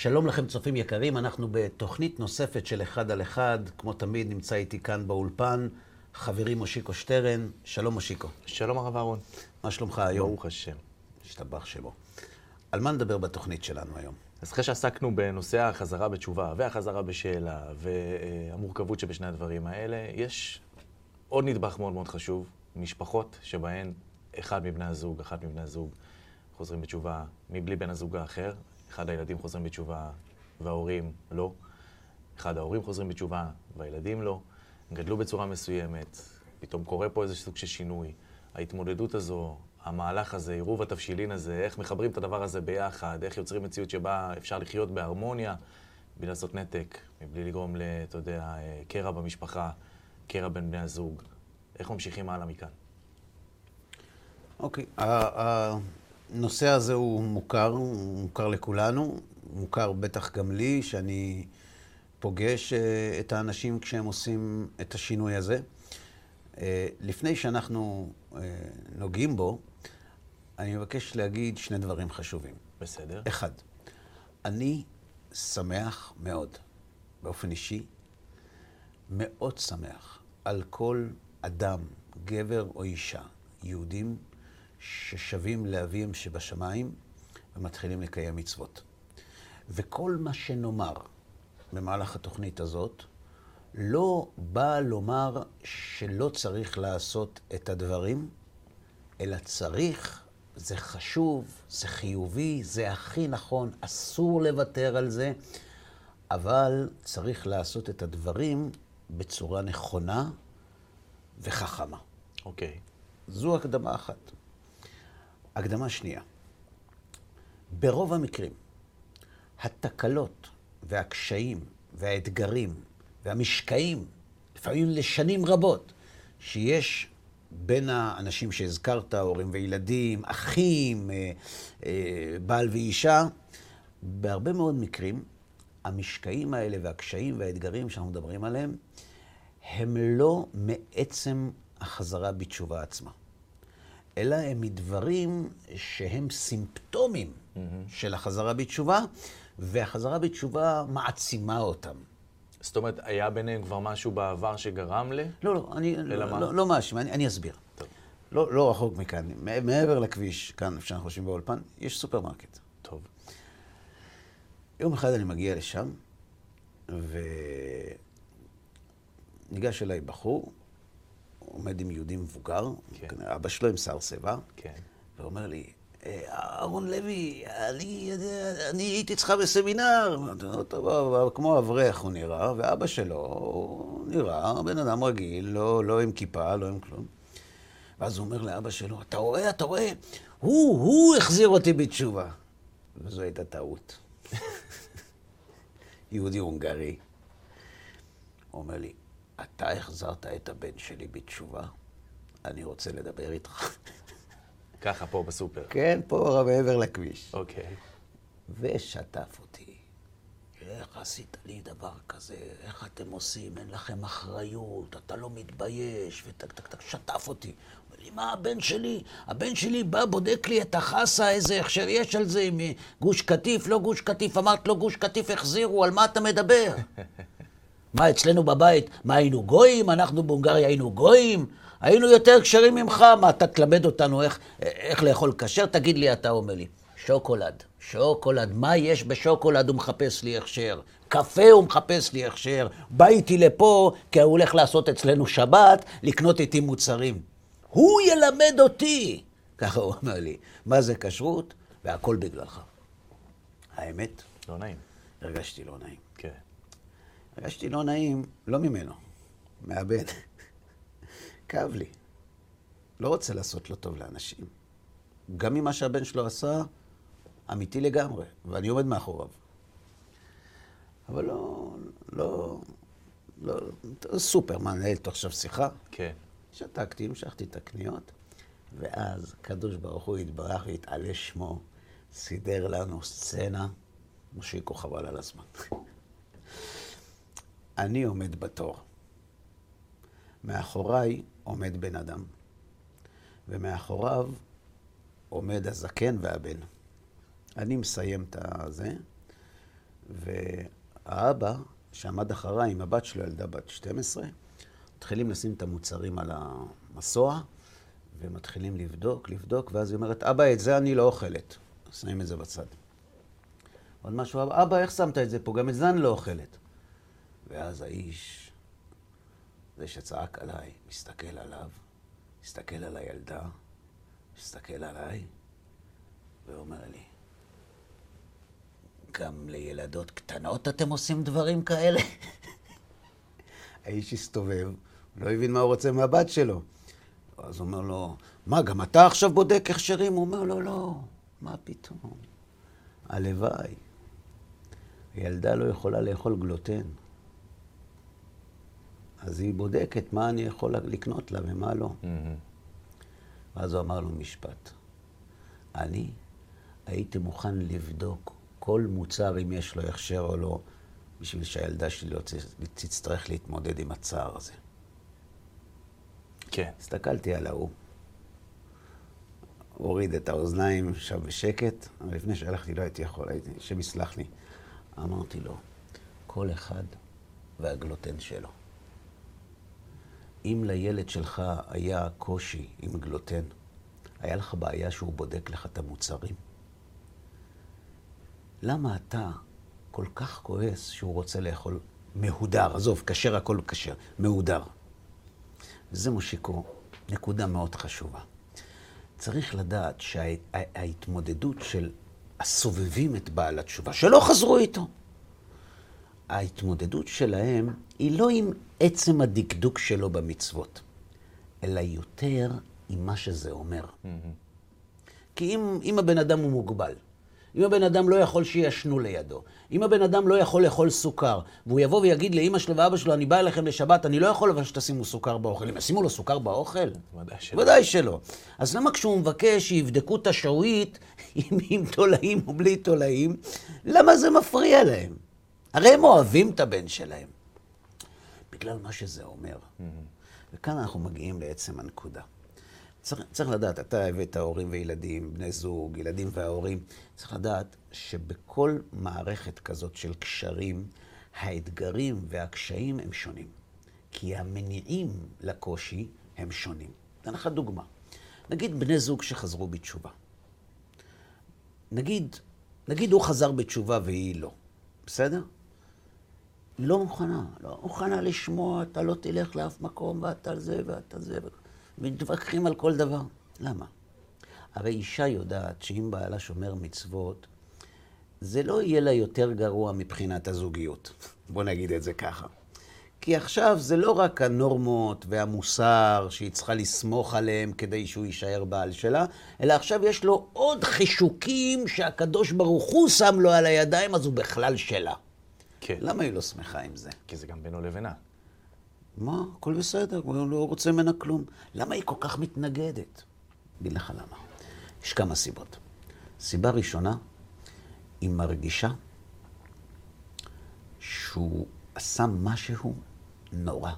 שלום לכם צופים יקרים, אנחנו בתוכנית נוספת של אחד על אחד. כמו תמיד נמצא איתי כאן באולפן חברי מושיקו שטרן. שלום מושיקו. שלום הרב אהרון. מה שלומך היום? ברוך השם. השתבח שמו. על מה נדבר בתוכנית שלנו היום? אז אחרי שעסקנו בנושא החזרה בתשובה והחזרה בשאלה והמורכבות שבשני הדברים האלה, יש עוד נדבך מאוד מאוד חשוב, משפחות שבהן אחד מבני הזוג, אחד מבני הזוג חוזרים בתשובה מבלי בן הזוג האחר, אחד הילדים חוזרים בתשובה וההורים לא, אחד ההורים חוזרים בתשובה והילדים לא, גדלו בצורה מסוימת, פתאום קורה פה איזה סוג של שינוי. ההתמודדות הזו, המהלך הזה, עירוב התבשילין הזה, איך מחברים את הדבר הזה ביחד, איך יוצרים מציאות שבה אפשר לחיות בהרמוניה, בלי לעשות נתק, מבלי לגרום ל, אתה יודע, קרע במשפחה, קרע בין בני הזוג. איך ממשיכים הלאה מכאן? אוקיי. Okay. הנושא הזה הוא מוכר, הוא מוכר לכולנו, מוכר בטח גם לי, שאני פוגש אה, את האנשים כשהם עושים את השינוי הזה. אה, לפני שאנחנו אה, נוגעים בו, אני מבקש להגיד שני דברים חשובים. בסדר. אחד, אני שמח מאוד, באופן אישי, מאוד שמח על כל אדם, גבר או אישה, יהודים, ששבים לאביהם שבשמיים ומתחילים לקיים מצוות. וכל מה שנאמר במהלך התוכנית הזאת, לא בא לומר שלא צריך לעשות את הדברים, אלא צריך, זה חשוב, זה חיובי, זה הכי נכון, אסור לוותר על זה, אבל צריך לעשות את הדברים בצורה נכונה וחכמה. אוקיי. Okay. זו הקדמה אחת. הקדמה שנייה. ברוב המקרים, התקלות והקשיים והאתגרים והמשקעים, לפעמים לשנים רבות, שיש בין האנשים שהזכרת, הורים וילדים, אחים, אה, אה, בעל ואישה, בהרבה מאוד מקרים, המשקעים האלה והקשיים והאתגרים שאנחנו מדברים עליהם, הם לא מעצם החזרה בתשובה עצמה, אלא הם מדברים שהם סימפטומים mm-hmm. של החזרה בתשובה, והחזרה בתשובה מעצימה אותם. זאת אומרת, היה ביניהם כבר משהו בעבר שגרם ל... לא, לא, אני לא, לא, לא מאשים, אני, אני אסביר. טוב. לא, לא רחוק מכאן, מעבר לכביש, כאן, איפה שאנחנו חושבים באולפן, יש סופרמרקט. טוב. יום אחד אני מגיע לשם, וניגש אליי בחור, עומד עם יהודי מבוגר, כן. אבא שלו עם שיער שיבה, כן. ואומר לי, אהרן לוי, אני, אני הייתי אצלך בסמינר, טוב, כמו אברך הוא נראה, ואבא שלו נראה בן אדם רגיל, לא, לא עם כיפה, לא עם כלום. ואז הוא אומר לאבא שלו, אתה רואה, אתה רואה, הוא, הוא החזיר אותי בתשובה. וזו הייתה טעות. יהודי הונגרי. הוא אומר לי, אתה החזרת את הבן שלי בתשובה? אני רוצה לדבר איתך. ככה, פה בסופר. כן, פה מעבר לכביש. אוקיי. ושטף אותי. איך עשית לי דבר כזה? איך אתם עושים? אין לכם אחריות, אתה לא מתבייש, וטק טק טק, שטף אותי. אומר לי, מה הבן שלי? הבן שלי בא, בודק לי את החסה, איזה הכשר יש על זה, עם גוש קטיף, לא גוש קטיף. אמרת לו, גוש קטיף החזירו, על מה אתה מדבר? מה, אצלנו בבית, מה היינו גויים? אנחנו בהונגריה היינו גויים? היינו יותר כשרים ממך, מה, אתה תלמד אותנו איך, איך לאכול כשר? תגיד לי, אתה אומר לי. שוקולד, שוקולד, מה יש בשוקולד? הוא מחפש לי הכשר. קפה הוא מחפש לי הכשר. בא איתי לפה, כי הוא הולך לעשות אצלנו שבת, לקנות איתי מוצרים. הוא ילמד אותי. ככה הוא אומר לי. מה זה כשרות? והכל בגללך. האמת? לא נעים. הרגשתי לא נעים. הרגשתי לא נעים, לא ממנו, מהבן. כאב לי. לא רוצה לעשות לא טוב לאנשים. גם ממה שהבן שלו עשה, אמיתי לגמרי, ואני עומד מאחוריו. אבל לא, לא, לא, סופר, מה, נהל איתו עכשיו שיחה? כן. שתקתי, המשכתי את הקניות, ואז הקדוש ברוך הוא יתברך ויתעלה שמו, סידר לנו סצנה, מושיקו חבל על הזמן. אני עומד בתור. מאחוריי עומד בן אדם, ומאחוריו עומד הזקן והבן. אני מסיים את הזה, והאבא, שעמד אחריי עם הבת שלו, ילדה בת 12, מתחילים לשים את המוצרים על המסוע, ומתחילים לבדוק, לבדוק, ואז היא אומרת, אבא, את זה אני לא אוכלת. שמים את זה בצד. עוד משהו, אבא, איך שמת את זה פה? גם את זה אני לא אוכלת. ואז האיש, זה שצעק עליי, מסתכל עליו, מסתכל על הילדה, מסתכל עליי, ואומר לי, גם לילדות קטנות אתם עושים דברים כאלה? האיש הסתובב, לא הבין מה הוא רוצה מהבת שלו. אז הוא אומר לו, מה, גם אתה עכשיו בודק הכשרים? הוא אומר לו, לא, מה פתאום? הלוואי. ילדה לא יכולה לאכול גלוטן. אז היא בודקת מה אני יכול לקנות לה ומה לא. Mm-hmm. ואז הוא אמר לו משפט. אני הייתי מוכן לבדוק כל מוצר, אם יש לו הכשר או לא, בשביל שהילדה שלי לא תצטרך להתמודד עם הצער הזה. כן. הסתכלתי על ההוא, הוריד את האוזניים, ישב בשקט, אבל לפני שהלכתי לא הייתי יכול, הייתי, השם יסלח לי. אמרתי לו, כל אחד והגלוטן שלו. אם לילד שלך היה קושי עם גלוטן, היה לך בעיה שהוא בודק לך את המוצרים? למה אתה כל כך כועס שהוא רוצה לאכול מהודר? עזוב, כשר הכל כשר, מהודר. וזה מושיקו, נקודה מאוד חשובה. צריך לדעת שההתמודדות של הסובבים את בעל התשובה, שלא חזרו איתו, ההתמודדות שלהם היא לא עם עצם הדקדוק שלו במצוות, אלא יותר עם מה שזה אומר. Mm-hmm. כי אם, אם הבן אדם הוא מוגבל, אם הבן אדם לא יכול שישנו לידו, אם הבן אדם לא יכול לאכול סוכר, והוא יבוא ויגיד לאימא שלו ואבא שלו, אני בא אליכם לשבת, אני לא יכול אבל שתשימו סוכר באוכל. אם ישימו לו סוכר באוכל? ודאי שלא. ודאי שלא. אז למה כשהוא מבקש שיבדקו את השעועית עם, עם תולעים או בלי תולעים, למה זה מפריע להם? הרי הם אוהבים את הבן שלהם. בגלל מה שזה אומר. Mm-hmm. וכאן אנחנו מגיעים לעצם הנקודה. צריך, צריך לדעת, אתה הבאת הורים וילדים, בני זוג, ילדים וההורים, צריך לדעת שבכל מערכת כזאת של קשרים, האתגרים והקשיים הם שונים. כי המניעים לקושי הם שונים. אתן לך דוגמה. נגיד בני זוג שחזרו בתשובה. נגיד, נגיד הוא חזר בתשובה והיא לא. בסדר? לא מוכנה, לא מוכנה לשמוע, אתה לא תלך לאף מקום, ואתה זה, ואתה זה. מתווכחים על כל דבר. למה? הרי אישה יודעת שאם בעלה שומר מצוות, זה לא יהיה לה יותר גרוע מבחינת הזוגיות. בוא נגיד את זה ככה. כי עכשיו זה לא רק הנורמות והמוסר שהיא צריכה לסמוך עליהם כדי שהוא יישאר בעל שלה, אלא עכשיו יש לו עוד חישוקים שהקדוש ברוך הוא שם לו על הידיים, אז הוא בכלל שלה. כן. למה היא לא שמחה עם זה? כי זה גם בינו לבינה. מה, הכל בסדר, הוא לא רוצה ממנה כלום. למה היא כל כך מתנגדת? אגיד לך למה. יש כמה סיבות. סיבה ראשונה, היא מרגישה שהוא עשה משהו נורא.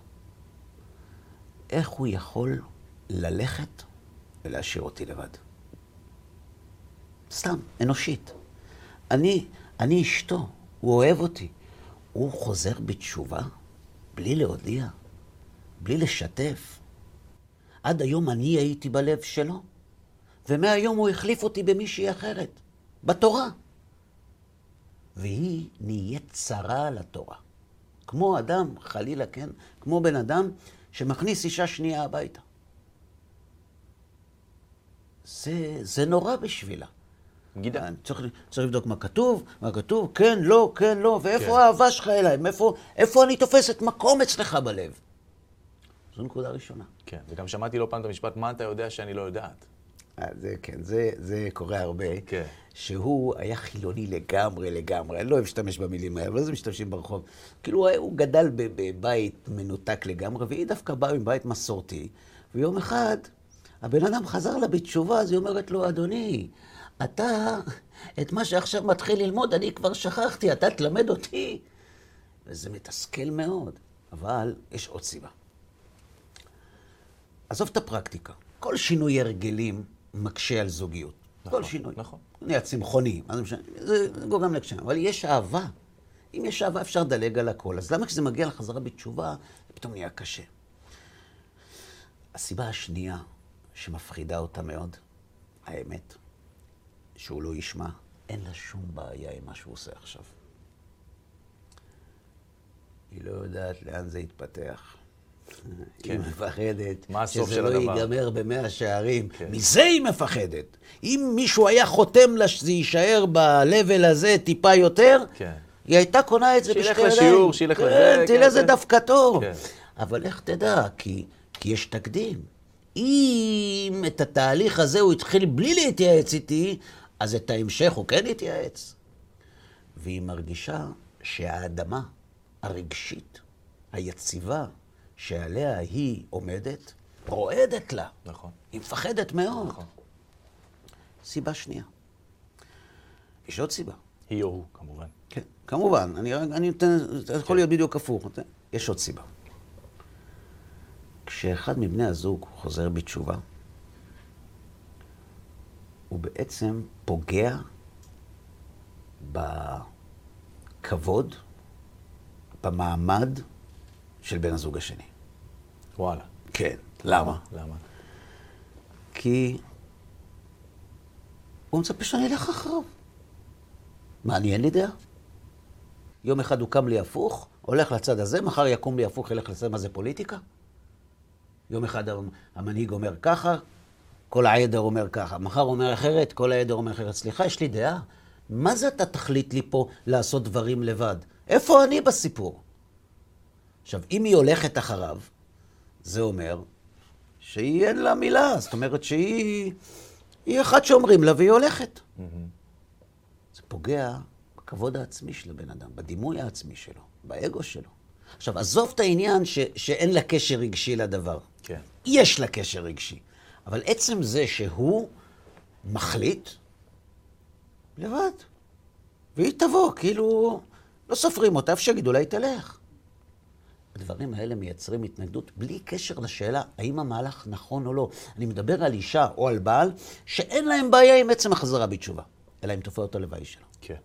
איך הוא יכול ללכת ולהשאיר אותי לבד? סתם, אנושית. אני, אני אשתו, הוא אוהב אותי. הוא חוזר בתשובה בלי להודיע, בלי לשתף. עד היום אני הייתי בלב שלו, ומהיום הוא החליף אותי במישהי אחרת, בתורה. והיא נהיית צרה לתורה. כמו אדם, חלילה, כן? כמו בן אדם שמכניס אישה שנייה הביתה. זה, זה נורא בשבילה. גידה. צריך, צריך לבדוק מה כתוב, מה כתוב, כן, לא, כן, לא, ואיפה כן. האהבה שלך אליי, איפה, איפה אני תופסת מקום אצלך בלב. זו נקודה ראשונה. כן, וגם שמעתי לא פעם את המשפט, מה אתה יודע שאני לא יודעת? אה, זה כן, זה, זה קורה הרבה. כן. שהוא היה חילוני לגמרי לגמרי, אני לא אוהב להשתמש במילים האלה, אבל זה משתמשים ברחוב. כאילו, הוא גדל בבית מנותק לגמרי, והיא דווקא באה מבית מסורתי, ויום אחד הבן אדם חזר לה בתשובה, אז היא אומרת לו, אדוני, אתה, את מה שעכשיו מתחיל ללמוד, אני כבר שכחתי, אתה תלמד אותי. וזה מתסכל מאוד, אבל יש עוד סיבה. עזוב את הפרקטיקה. כל שינוי הרגלים מקשה על זוגיות. נכון, כל שינוי. נכון. נהיה צמחוני, מה זה משנה? זה גורם לקשיים. אבל יש אהבה. אם יש אהבה אפשר לדלג על הכל. אז למה כשזה מגיע לחזרה בתשובה, זה פתאום נהיה קשה? הסיבה השנייה שמפחידה אותה מאוד, האמת, שהוא לא ישמע, אין לה שום בעיה עם מה שהוא עושה עכשיו. היא לא יודעת לאן זה יתפתח. כן. היא מפחדת מה הסוף שזה לא הדבר? ייגמר במאה שערים. כן. מזה היא מפחדת. אם מישהו היה חותם לה שזה יישאר ב-level הזה טיפה יותר, כן. היא הייתה קונה את זה שילך בשתי ידיים. לשיעור, שילך כן, לזה, תראה כן, איזה כן. דווקא טוב. כן. אבל איך תדע? כי, כי יש תקדים. אם את התהליך הזה הוא התחיל בלי להתייעץ איתי, אז את ההמשך הוא כן התייעץ. והיא מרגישה שהאדמה הרגשית, היציבה, שעליה היא עומדת, רועדת לה. נכון. היא מפחדת מאוד. נכון. סיבה שנייה. יש עוד סיבה. היא או הוא, כמובן. כן, כמובן, אני, אני נותן, זה יכול להיות בדיוק הפוך. יש עוד סיבה. כשאחד מבני הזוג חוזר בתשובה, הוא בעצם פוגע בכבוד, במעמד של בן הזוג השני. וואלה. כן. למה? למה? כי הוא מצפה שאני אלך אחריו. מה, אני אין לי דעה? יום אחד הוא קם לי הפוך, הולך לצד הזה, מחר יקום לי הפוך, ילך לצד, מה זה פוליטיקה? יום אחד המנהיג אומר ככה, כל העדר אומר ככה. מחר אומר אחרת, כל העדר אומר אחרת. סליחה, יש לי דעה. מה זה אתה תחליט לי פה לעשות דברים לבד? איפה אני בסיפור? עכשיו, אם היא הולכת אחריו, זה אומר שהיא אין לה מילה, זאת אומרת שהיא היא אחת שאומרים לה והיא הולכת. זה פוגע בכבוד העצמי של הבן אדם, בדימוי העצמי שלו, באגו שלו. עכשיו, עזוב את העניין ש, שאין לה קשר רגשי לדבר. כן. יש לה קשר רגשי. אבל עצם זה שהוא מחליט, לבד. והיא תבוא, כאילו, לא סופרים אותה, איפה שיגידו היא תלך. הדברים האלה מייצרים התנגדות בלי קשר לשאלה האם המהלך נכון או לא. אני מדבר על אישה או על בעל שאין להם בעיה עם עצם החזרה בתשובה, אלא עם תופעות הלוואי שלו. כן.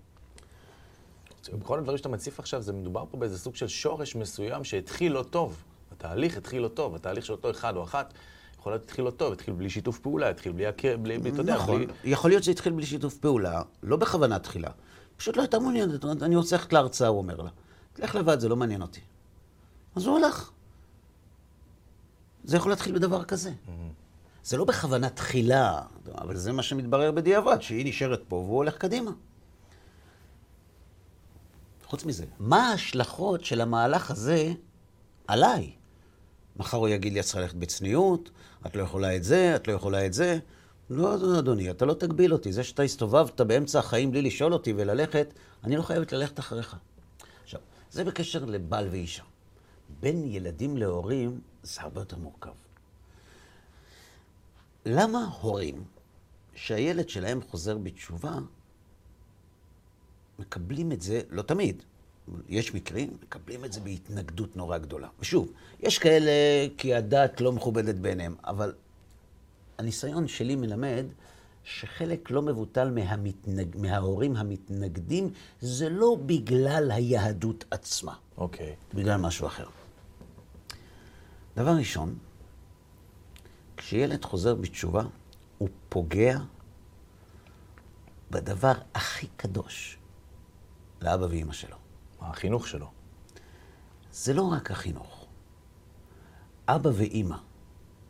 בכל הדברים שאתה מציף עכשיו, זה מדובר פה באיזה סוג של שורש מסוים שהתחיל לא טוב. התהליך התחיל לא טוב. התהליך של אותו אחד או אחת יכול להיות התחיל לא טוב, התחיל בלי שיתוף פעולה, התחיל בלי, בלי, בלי אתה יודע, נכון. בלי... יכול להיות שזה התחיל בלי שיתוף פעולה, לא בכוונה תחילה. פשוט לא הייתה מעוניינת, אני רוצה ללכת להרצאה, הוא אומר לה. תלך לבד, זה לא מעניין אותי. אז הוא הלך. זה יכול להתחיל בדבר כזה. זה לא בכוונה תחילה, אבל זה מה שמתברר בדיעבד, שהיא נשארת פה והוא הולך קדימה. חוץ מזה, מה ההשלכות של המהלך הזה עליי? מחר הוא יגיד לי, את צריכה ללכת בצניעות, את לא יכולה את זה, את לא יכולה את זה. לא, אדוני, אתה לא תגביל אותי. זה שאתה הסתובבת באמצע החיים בלי לשאול אותי וללכת, אני לא חייבת ללכת אחריך. עכשיו, זה בקשר לבעל ואישה. בין ילדים להורים זה הרבה יותר מורכב. למה הורים שהילד שלהם חוזר בתשובה, מקבלים את זה, לא תמיד, יש מקרים, מקבלים את זה בהתנגדות נורא גדולה. ושוב, יש כאלה כי הדת לא מכובדת בעיניהם, אבל הניסיון שלי מלמד שחלק לא מבוטל מהמתנג... מההורים המתנגדים, זה לא בגלל היהדות עצמה, אוקיי. בגלל משהו אחר. דבר ראשון, כשילד חוזר בתשובה, הוא פוגע בדבר הכי קדוש לאבא ואימא שלו. החינוך שלו? זה לא רק החינוך. אבא ואימא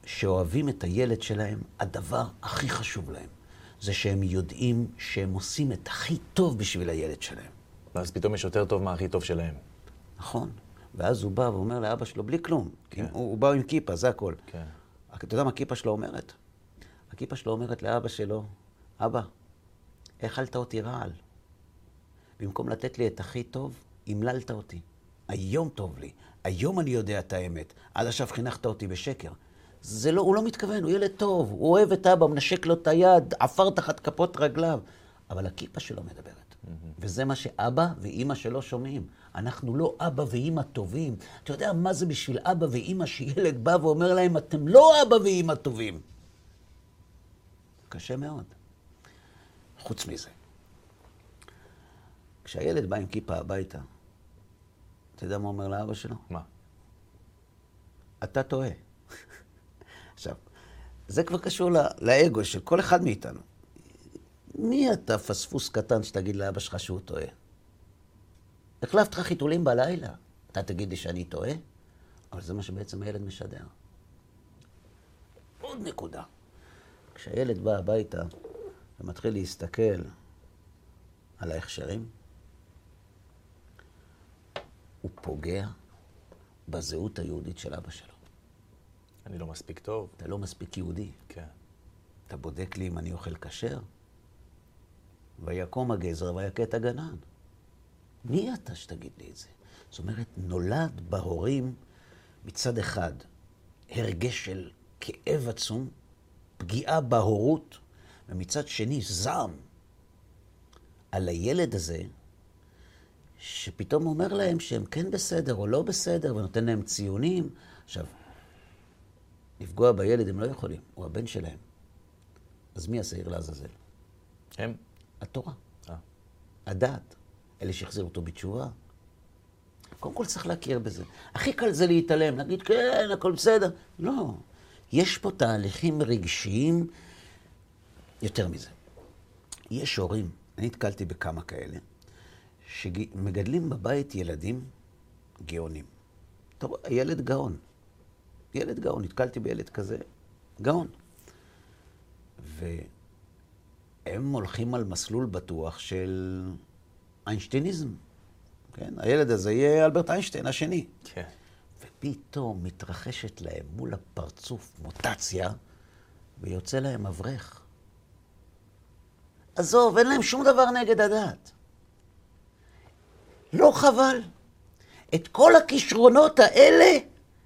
שאוהבים את הילד שלהם, הדבר הכי חשוב להם זה שהם יודעים שהם עושים את הכי טוב בשביל הילד שלהם. ואז פתאום יש יותר טוב מהכי טוב שלהם. נכון. ואז הוא בא ואומר לאבא שלו, בלי כלום. כן. כן. הוא, הוא בא עם כיפה, זה הכל. כן. אתה יודע מה הכיפה שלו אומרת? הכיפה שלו אומרת לאבא שלו, אבא, האכלת אותי רעל. במקום לתת לי את הכי טוב, המללת אותי. היום טוב לי, היום אני יודע את האמת. עד עכשיו חינכת אותי בשקר. זה לא, הוא לא מתכוון, הוא ילד טוב, הוא אוהב את אבא, מנשק לו את היד, עפר תחת כפות רגליו. אבל הכיפה שלו מדברת. וזה מה שאבא ואימא שלו שומעים. אנחנו לא אבא ואימא טובים. אתה יודע מה זה בשביל אבא ואימא שילד בא ואומר להם, אתם לא אבא ואימא טובים. קשה מאוד. חוץ מזה, כשהילד בא עם כיפה הביתה, אתה יודע מה אומר לאבא שלו? מה? אתה טועה. עכשיו, זה כבר קשור לא, לאגו של כל אחד מאיתנו. מי אתה פספוס קטן שתגיד לאבא שלך שהוא טועה? החלפת לך חיתולים בלילה, אתה תגיד לי שאני טועה? אבל זה מה שבעצם הילד משדר. עוד נקודה. כשהילד בא הביתה ומתחיל להסתכל על ההכשרים, הוא פוגע בזהות היהודית של אבא שלו. אני לא מספיק טוב. אתה לא מספיק יהודי. כן. אתה בודק לי אם אני אוכל כשר? ויקום הגזר ויכת הגנן. מי אתה שתגיד לי את זה? זאת אומרת, נולד בהורים מצד אחד הרגש של כאב עצום, פגיעה בהורות, ומצד שני זעם על הילד הזה, שפתאום אומר להם שהם כן בסדר או לא בסדר, ונותן להם ציונים. עכשיו, לפגוע בילד הם לא יכולים, הוא הבן שלהם. אז מי השעיר לעזאזל? הם? התורה. אה. הדת. אלה שהחזירו אותו בתשובה. קודם כל צריך להכיר בזה. הכי קל זה להתעלם, להגיד, כן, הכל בסדר. לא. יש פה תהליכים רגשיים יותר מזה. יש הורים, אני נתקלתי בכמה כאלה, שמגדלים בבית ילדים גאונים. אתה רואה, ילד גאון. ילד גאון, נתקלתי בילד כזה, גאון. והם הולכים על מסלול בטוח של איינשטייניזם. כן? הילד הזה יהיה אלברט איינשטיין השני. כן. ופתאום מתרחשת להם מול הפרצוף מוטציה, ויוצא להם אברך. עזוב, אין להם שום דבר נגד הדת. לא חבל. את כל הכישרונות האלה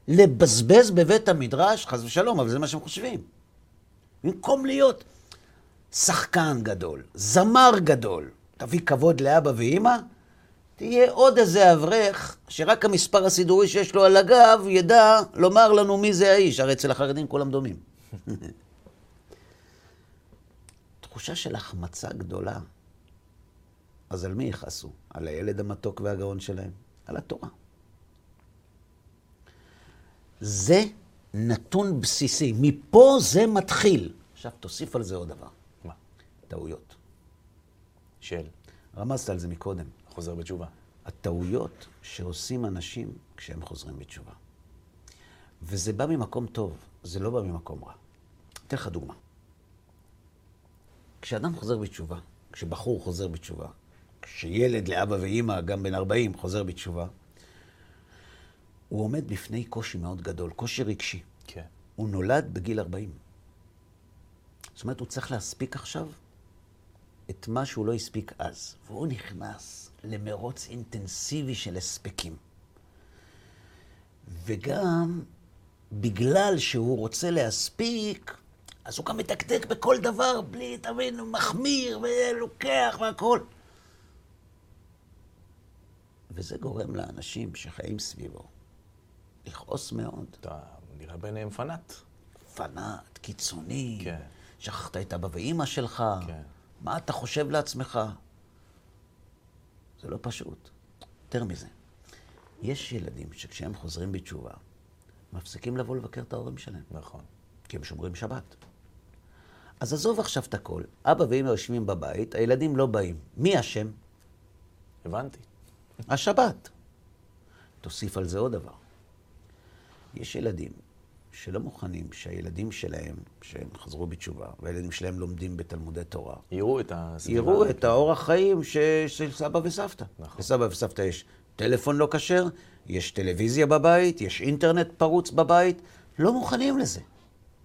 לבזבז בבית המדרש, חס ושלום, אבל זה מה שהם חושבים. במקום להיות שחקן גדול, זמר גדול, תביא כבוד לאבא ואימא, תהיה עוד איזה אברך, שרק המספר הסידורי שיש לו על הגב ידע לומר לנו מי זה האיש, הרי אצל החרדים כולם דומים. תחושה של החמצה גדולה. אז על מי יכעסו? על הילד המתוק והגאון שלהם? על התורה. זה נתון בסיסי. מפה זה מתחיל. עכשיו תוסיף על זה עוד דבר. מה? טעויות. של רמזת על זה מקודם. חוזר בתשובה. הטעויות שעושים אנשים כשהם חוזרים בתשובה. וזה בא ממקום טוב, זה לא בא ממקום רע. אתן לך דוגמה. כשאדם חוזר בתשובה, כשבחור חוזר בתשובה, כשילד לאבא ואימא, גם בן 40, חוזר בתשובה, הוא עומד בפני קושי מאוד גדול, קושי רגשי. כן. הוא נולד בגיל 40. זאת אומרת, הוא צריך להספיק עכשיו את מה שהוא לא הספיק אז. והוא נכנס למרוץ אינטנסיבי של הספקים. וגם בגלל שהוא רוצה להספיק, אז הוא גם מתקתק בכל דבר, בלי, אתה מבין, מחמיר ולוקח והכול. וזה גורם לאנשים שחיים סביבו לכעוס מאוד. אתה נראה ביניהם פנאט. פנאט, קיצוני, כן. שכחת את אבא ואימא שלך, כן. מה אתה חושב לעצמך? זה לא פשוט. יותר מזה, יש ילדים שכשהם חוזרים בתשובה, מפסיקים לבוא לבקר את ההורים שלהם, נכון. כי הם שומרים שבת. אז עזוב עכשיו את הכל, אבא ואמא יושבים בבית, הילדים לא באים. מי אשם? הבנתי. השבת. תוסיף על זה עוד דבר. יש ילדים שלא מוכנים שהילדים שלהם, שהם חזרו בתשובה, והילדים שלהם לומדים בתלמודי תורה, יראו את הסביבה. יראו את האורח חיים ש... של סבא וסבתא. נכון. לסבא וסבתא יש טלפון לא כשר, יש טלוויזיה בבית, יש אינטרנט פרוץ בבית, לא מוכנים לזה.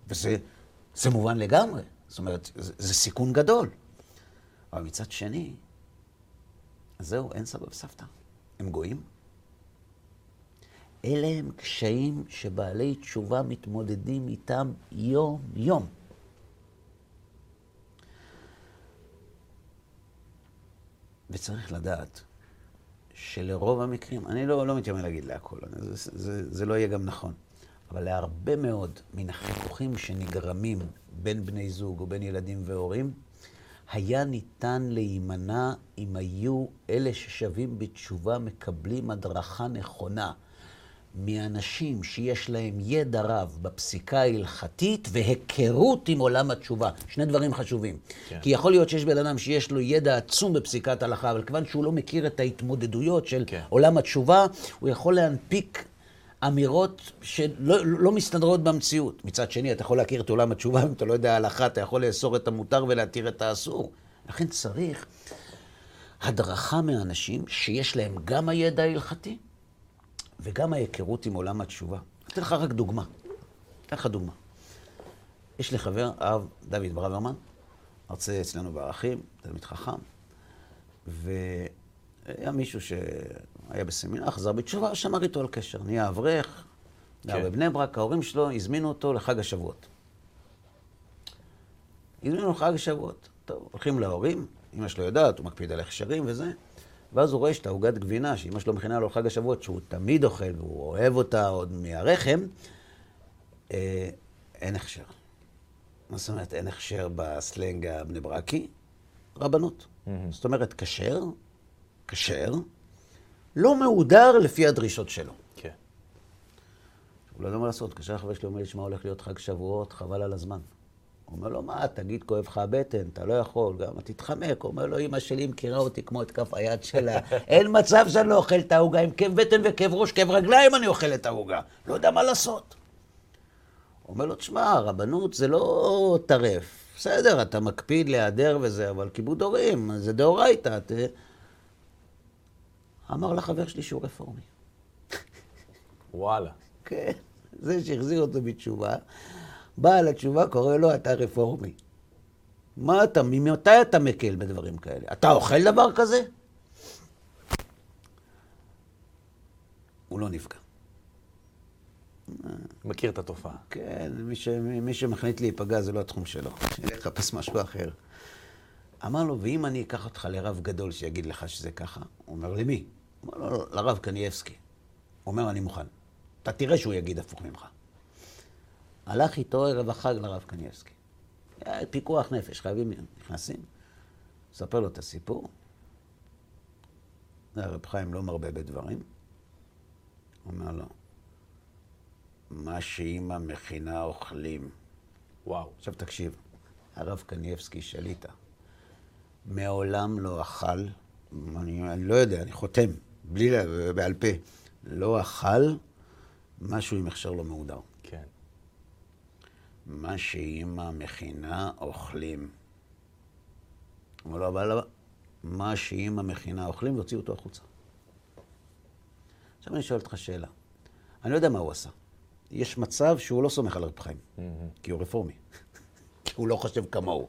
וזה זה מובן לגמרי. זאת אומרת, זה, זה סיכון גדול. אבל מצד שני, זהו, אין סבא וסבתא. הם גויים. אלה הם קשיים שבעלי תשובה מתמודדים איתם יום-יום. וצריך לדעת שלרוב המקרים, אני לא, לא מתיימר להגיד להכל, זה, זה, זה לא יהיה גם נכון, אבל להרבה מאוד מן החיכוכים שנגרמים בין בני זוג או בין ילדים והורים, היה ניתן להימנע אם היו אלה ששבים בתשובה מקבלים הדרכה נכונה מאנשים שיש להם ידע רב בפסיקה ההלכתית והיכרות עם עולם התשובה. שני דברים חשובים. כן. כי יכול להיות שיש בן אדם שיש לו ידע עצום בפסיקת הלכה, אבל כיוון שהוא לא מכיר את ההתמודדויות של כן. עולם התשובה, הוא יכול להנפיק אמירות שלא לא מסתדרות במציאות. מצד שני, אתה יכול להכיר את עולם התשובה, אם אתה לא יודע הלכה, אתה יכול לאסור את המותר ולהתיר את האסור. לכן צריך הדרכה מאנשים שיש להם גם הידע ההלכתי וגם ההיכרות עם עולם התשובה. אתן לך רק דוגמה. אתן לך דוגמה. יש לי חבר, הרב דוד ברוורמן, מרצה אצלנו בערכים, תלמיד חכם, והיה מישהו שהיה בסמינר, חזר בתשובה, שמר איתו על קשר. נהיה אברך, גר כן. בבני ברק, ההורים שלו הזמינו אותו לחג השבועות. הזמינו לחג השבועות. טוב, הולכים להורים, אמא שלו יודעת, הוא מקפיד על הכשרים וזה, ואז הוא רואה שאת העוגת גבינה, שאמא שלו מכינה לו חג השבועות, שהוא תמיד אוכל והוא אוהב אותה עוד מהרחם, אה, אין הכשר. מה זאת אומרת אין הכשר בסלנג הבני ברקי? רבנות. Mm-hmm. זאת אומרת, כשר, כשר, לא מהודר לפי הדרישות שלו. כן. הוא לא יודע מה לעשות, כאשר החבר שלי אומר לי, שמע, הולך להיות חג שבועות, חבל על הזמן. הוא אומר לו, מה, תגיד, כואב לך הבטן, אתה לא יכול, גם תתחמק. הוא אומר לו, אמא שלי מכירה אותי כמו את כף היד שלה. אין מצב שאני לא אוכל את העוגה, עם כאב בטן וכאב ראש, כאב רגליים אני אוכל את העוגה. לא יודע מה לעשות. הוא אומר לו, תשמע, הרבנות זה לא טרף. בסדר, אתה מקפיד להיעדר וזה, אבל כיבוד הורים, זה דאורייתא. אמר לחבר שלי שהוא רפורמי. וואלה. כן, זה שהחזיר אותו בתשובה. בעל התשובה קורא לו, אתה רפורמי. מה אתה, ממתי אתה מקל בדברים כאלה? אתה אוכל דבר כזה? הוא לא נפגע. מכיר את התופעה. כן, מי, ש... מי שמחליט להיפגע זה לא התחום שלו, שיחפש משהו אחר. אמר לו, ואם אני אקח אותך לרב גדול שיגיד לך שזה ככה? הוא אומר, למי? הוא אומר לו, לרב קנייבסקי. הוא אומר, אני מוכן. אתה תראה שהוא יגיד הפוך ממך. הלך איתו ערב החג לרב קניאבסקי. פיקוח נפש, חייבים, נכנסים, ספר לו את הסיפור. הרב חיים לא מרבה בדברים. אומר לו, מה שאימא מכינה אוכלים. וואו. עכשיו תקשיב, הרב קניאבסקי שליטה. מעולם לא אכל, אני, אני לא יודע, אני חותם, בלי, בעל פה, לא אכל משהו עם הכשר לא מהודר. מה שאימא מכינה, אוכלים. אמר לו, אבל מה שאימא מכינה, אוכלים, והוציאו אותו החוצה. עכשיו אני שואל אותך שאלה. אני לא יודע מה הוא עשה. יש מצב שהוא לא סומך על הרב חיים, mm-hmm. כי הוא רפורמי. הוא לא חושב כמוהו.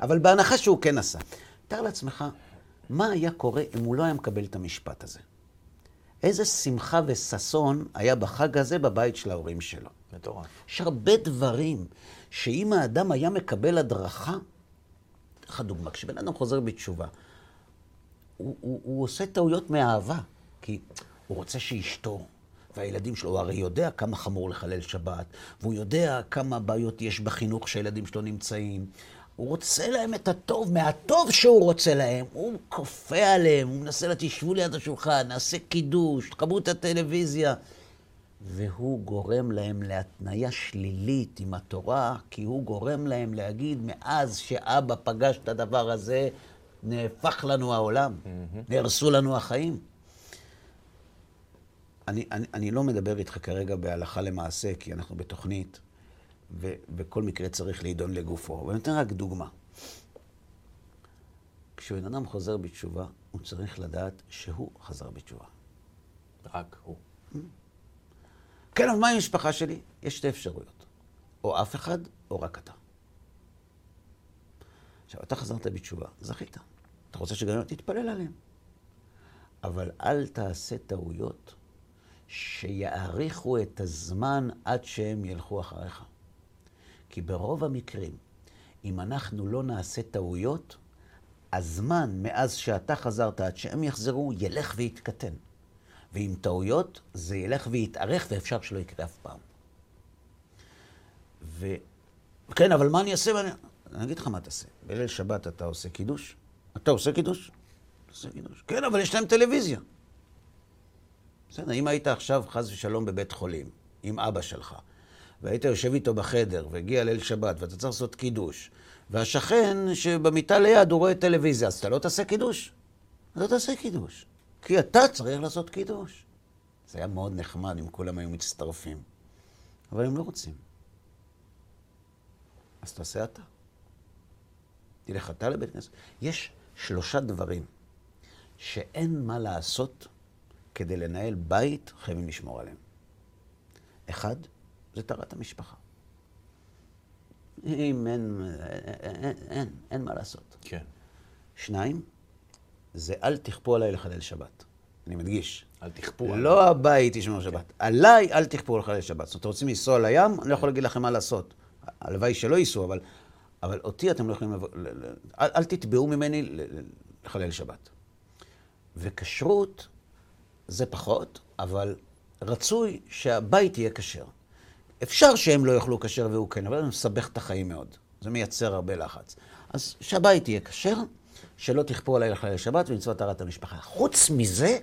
אבל בהנחה שהוא כן עשה. תאר לעצמך, מה היה קורה אם הוא לא היה מקבל את המשפט הזה? איזה שמחה וששון היה בחג הזה בבית של ההורים שלו. מטורף. יש הרבה דברים שאם האדם היה מקבל הדרכה, אתן לך דוגמה, כשבן אדם חוזר בתשובה, הוא, הוא, הוא עושה טעויות מאהבה, כי הוא רוצה שאשתו והילדים שלו, הוא הרי יודע כמה חמור לחלל שבת, והוא יודע כמה בעיות יש בחינוך שהילדים שלו נמצאים. הוא רוצה להם את הטוב, מהטוב שהוא רוצה להם, הוא כופה עליהם, הוא מנסה לתשבו ליד השולחן, נעשה קידוש, תחברו את הטלוויזיה. והוא גורם להם להתניה שלילית עם התורה, כי הוא גורם להם להגיד, מאז שאבא פגש את הדבר הזה, נהפך לנו העולם, mm-hmm. נהרסו לנו החיים. אני, אני, אני לא מדבר איתך כרגע בהלכה למעשה, כי אנחנו בתוכנית, וכל מקרה צריך להידון לגופו. אבל אני אתן רק דוגמה. כשבן אדם חוזר בתשובה, הוא צריך לדעת שהוא חזר בתשובה. רק הוא. כן, אבל מה עם המשפחה שלי? יש שתי אפשרויות. או אף אחד, או רק אתה. עכשיו, אתה חזרת בתשובה, זכית. אתה רוצה שגם תתפלל עליהם. אבל אל תעשה טעויות שיאריכו את הזמן עד שהם ילכו אחריך. כי ברוב המקרים, אם אנחנו לא נעשה טעויות, הזמן מאז שאתה חזרת עד שהם יחזרו ילך ויתקטן. ועם טעויות זה ילך ויתארך ואפשר שלא יקרה אף פעם. ו... כן, אבל מה אני אעשה? אני אגיד לך מה תעשה. בליל שבת אתה עושה קידוש? אתה עושה קידוש? עושה קידוש. כן, אבל יש להם טלוויזיה. בסדר, אם היית עכשיו, חס ושלום, בבית חולים, עם אבא שלך, והיית יושב איתו בחדר, והגיע ליל שבת, ואתה צריך לעשות קידוש, והשכן שבמיטה ליד הוא רואה טלוויזיה, אז אתה לא תעשה קידוש? לא תעשה קידוש. כי אתה צריך לעשות קידוש. זה היה מאוד נחמד אם כולם היו מצטרפים. אבל הם לא רוצים. אז תעשה אתה. תלך אתה לבית כנסת. יש שלושה דברים שאין מה לעשות כדי לנהל בית, חייבים לשמור עליהם. אחד, זה טהרת המשפחה. אם אין, אין, אין, אין מה לעשות. כן. שניים, זה אל תכפו עליי לחלל שבת. אני מדגיש. אל תכפו עליי. לא הבית ישמור שבת. עליי אל תכפו לחלל שבת. זאת אומרת, רוצים לנסוע לים, אני לא יכול להגיד לכם מה לעשות. הלוואי שלא ייסעו, אבל, אבל אותי אתם לא יכולים לבוא... אל, אל תתבעו ממני לחלל שבת. וכשרות זה פחות, אבל רצוי שהבית יהיה כשר. אפשר שהם לא יאכלו כשר והוא כן, אבל זה מסבך את החיים מאוד. זה מייצר הרבה לחץ. אז שהבית יהיה כשר, שלא תכפו עליי לחלל שבת ומצוות טהרת המשפחה. חוץ מזה,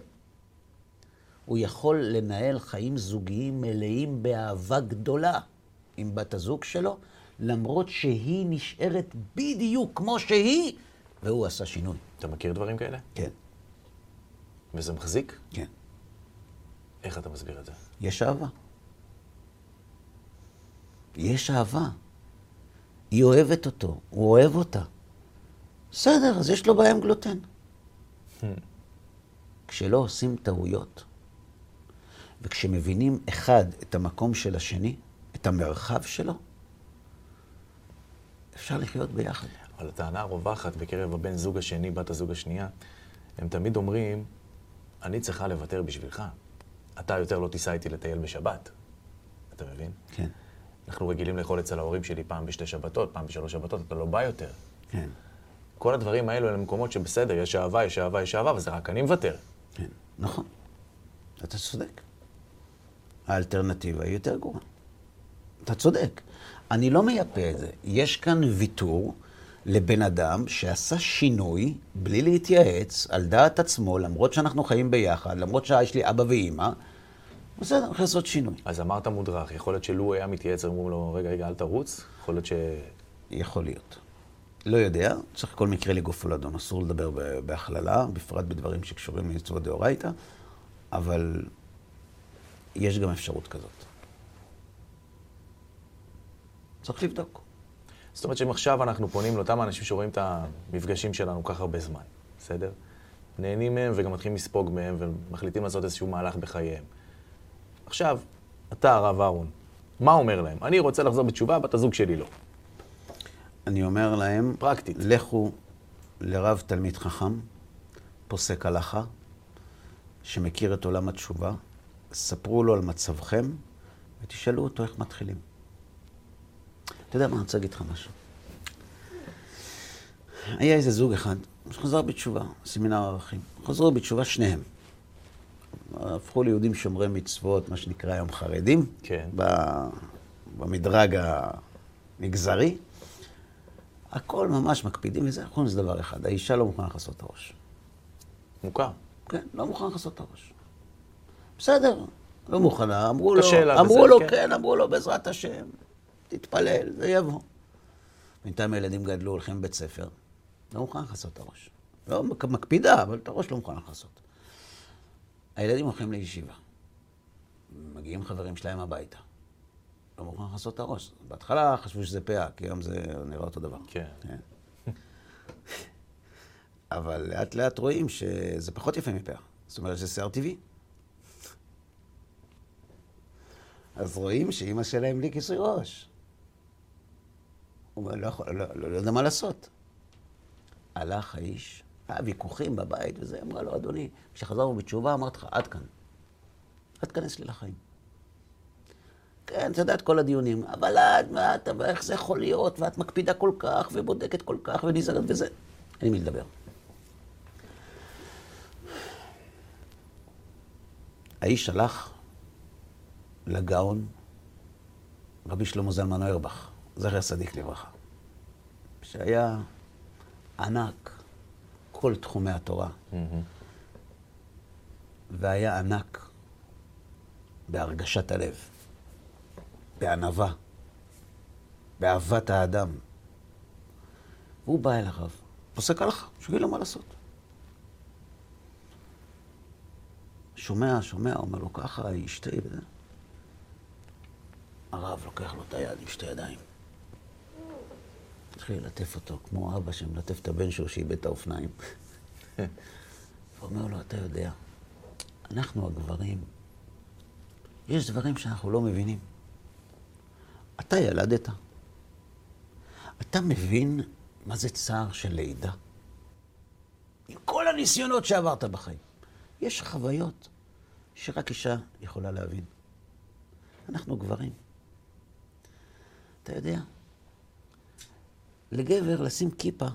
הוא יכול לנהל חיים זוגיים מלאים באהבה גדולה עם בת הזוג שלו, למרות שהיא נשארת בדיוק כמו שהיא, והוא עשה שינוי. אתה מכיר דברים כאלה? כן, וזה מחזיק? כן. איך אתה מסביר את זה? יש אהבה. יש אהבה. היא אוהבת אותו, הוא אוהב אותה. בסדר, אז יש לו בעיה עם גלוטן. כשלא עושים טעויות, וכשמבינים אחד את המקום של השני, את המרחב שלו, אפשר לחיות ביחד. אבל הטענה הרווחת בקרב הבן זוג השני, בת הזוג השנייה, הם תמיד אומרים, אני צריכה לוותר בשבילך. אתה יותר לא תיסע איתי לטייל בשבת. אתה מבין? כן, אנחנו רגילים לאכול אצל ההורים שלי פעם בשתי שבתות, פעם בשלוש שבתות, אתה לא בא יותר. כן, כל הדברים האלו הם מקומות שבסדר, יש אהבה, יש אהבה, יש אהבה, אבל זה רק אני מוותר. כן, נכון. אתה צודק. האלטרנטיבה היא יותר גרועה. אתה צודק. אני לא מייפה את זה. יש כאן ויתור לבן אדם שעשה שינוי בלי להתייעץ, על דעת עצמו, למרות שאנחנו חיים ביחד, למרות שיש לי אבא ואימא, בסדר, הולך לעשות שינוי. אז אמרת מודרך, יכול להיות שלו היה מתייעץ, אמרו לו, רגע, רגע, אל תרוץ, יכול להיות ש... יכול להיות. לא יודע, צריך כל מקרה לגופו לדון. אסור לדבר בהכללה, בפרט בדברים שקשורים למצוות דאורייתא, אבל יש גם אפשרות כזאת. צריך לבדוק. זאת אומרת שאם עכשיו אנחנו פונים לאותם אנשים שרואים את המפגשים שלנו כך הרבה זמן, בסדר? נהנים מהם וגם מתחילים לספוג מהם ומחליטים לעשות איזשהו מהלך בחייהם. עכשיו, אתה, הרב אהרון, מה אומר להם? אני רוצה לחזור בתשובה, בת הזוג שלי לא. אני אומר להם, פרקטית. לכו לרב תלמיד חכם, פוסק הלכה, שמכיר את עולם התשובה, ספרו לו על מצבכם, ותשאלו אותו איך מתחילים. אתה יודע מה, אני רוצה להגיד לך משהו. היה איזה זוג אחד שחזר בתשובה, סמינר ערכים. חזרו בתשובה שניהם. הפכו ליהודים שומרי מצוות, מה שנקרא היום חרדים. כן. במדרג המגזרי. הכל ממש מקפידים וזה, חוץ מזה דבר אחד, האישה לא מוכנה לכסות את הראש. מוכר. כן, לא מוכנה לכסות את הראש. בסדר, לא מוכנה, אמרו לו, אמרו לו, כן. כן, אמרו לו, בעזרת השם, תתפלל, זה יבוא. בינתיים הילדים גדלו, הולכים לבית ספר, לא מוכנה לכסות את הראש. לא, מק- מקפידה, אבל את הראש לא מוכנה לכסות. הילדים הולכים לישיבה. מגיעים חברים שלהם הביתה. לא מוכן לכסות את הראש. בהתחלה חשבו שזה פאה, כי היום זה נראה אותו דבר. כן. אבל לאט לאט רואים שזה פחות יפה מפאה. זאת אומרת שזה שיער טבעי. אז רואים שאימא שלהם בלי כיסוי ראש. הוא אומר, לא, לא, לא, לא יודע מה לעשות. הלך האיש, היה ויכוחים בבית וזה, אמרה לו, אדוני, כשחזרנו בתשובה אמרתי לך, עד כאן. אל תיכנס לי לחיים. כן, אתה יודע את כל הדיונים, אבל את, מה אתה, ואיך זה יכול להיות, ואת מקפידה כל כך, ובודקת כל כך, ונזהרת וזה. אין מי לדבר. האיש הלך לגאון רבי שלמה זלמן אוירבך, זכר צדיק לברכה. שהיה ענק כל תחומי התורה, והיה ענק בהרגשת הלב, בענווה, באהבת האדם. והוא בא אל הרב, פוסק הלכה, שיגיד לו מה לעשות. שומע, שומע, אומר לו ככה, ישתה. הרב לוקח לו את היד עם שתי ידיים. התחיל ללטף אותו, כמו אבא שמלטף את הבן שלו שאיבד את האופניים. ואומר לו, אתה יודע, אנחנו הגברים, יש דברים שאנחנו לא מבינים. אתה ילדת. אתה מבין מה זה צער של לידה? עם כל הניסיונות שעברת בחיים. יש חוויות שרק אישה יכולה להבין. אנחנו גברים. אתה יודע, לגבר לשים כיפה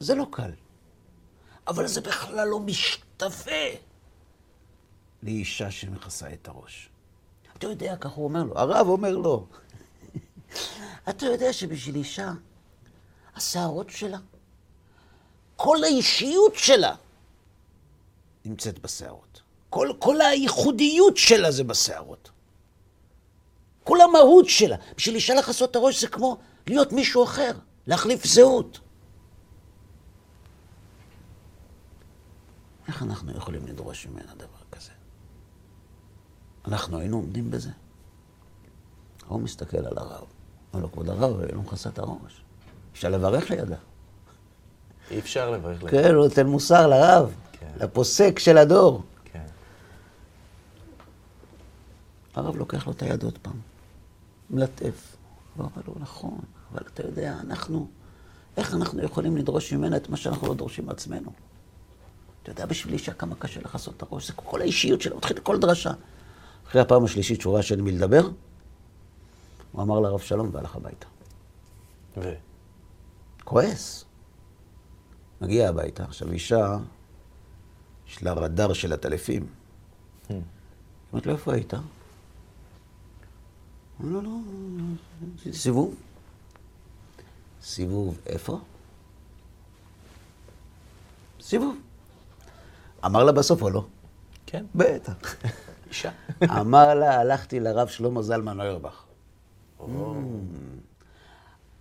זה לא קל, אבל זה בכלל לא משתווה לאישה שמכסה את הראש. אתה יודע, כך הוא אומר לו, הרב אומר לו, אתה יודע שבשביל אישה, השערות שלה, כל האישיות שלה נמצאת בשערות. כל, כל הייחודיות שלה זה בשערות. כל המהות שלה. בשביל אישה לכסות את הראש זה כמו להיות מישהו אחר, להחליף זהות. איך אנחנו יכולים לדרוש ממנה דבר כזה? אנחנו היינו עומדים בזה. הוא מסתכל על הרב, אומר לו, כבוד הרב, היא לא מכסה את הראש. אפשר לברך לידה. אי אפשר לברך לידה. כן, הוא נותן מוסר לרב, כן. לפוסק של הדור. כן. הרב לוקח לו את היד עוד פעם, מלטף. הוא אומר לו, נכון, אבל אתה יודע, אנחנו, איך אנחנו יכולים לדרוש ממנה את מה שאנחנו לא דורשים מעצמנו? אתה יודע, בשביל אישה כמה קשה לכסות את הראש, זה כל האישיות שלה, מתחיל כל דרשה. אחרי הפעם השלישית שהוא ראה שאין מי לדבר, הוא אמר לרב שלום והלך הביתה. ו? כועס. מגיע הביתה, עכשיו אישה, יש לה רדאר של הטלפים. היא אומרת לו, איפה היית? הוא אומר לו, לא, עשיתי סיבוב. סיבוב איפה? סיבוב. אמר לה בסוף או לא? כן. בטח. אישה. אמר לה, הלכתי לרב שלמה זלמן אוירבך.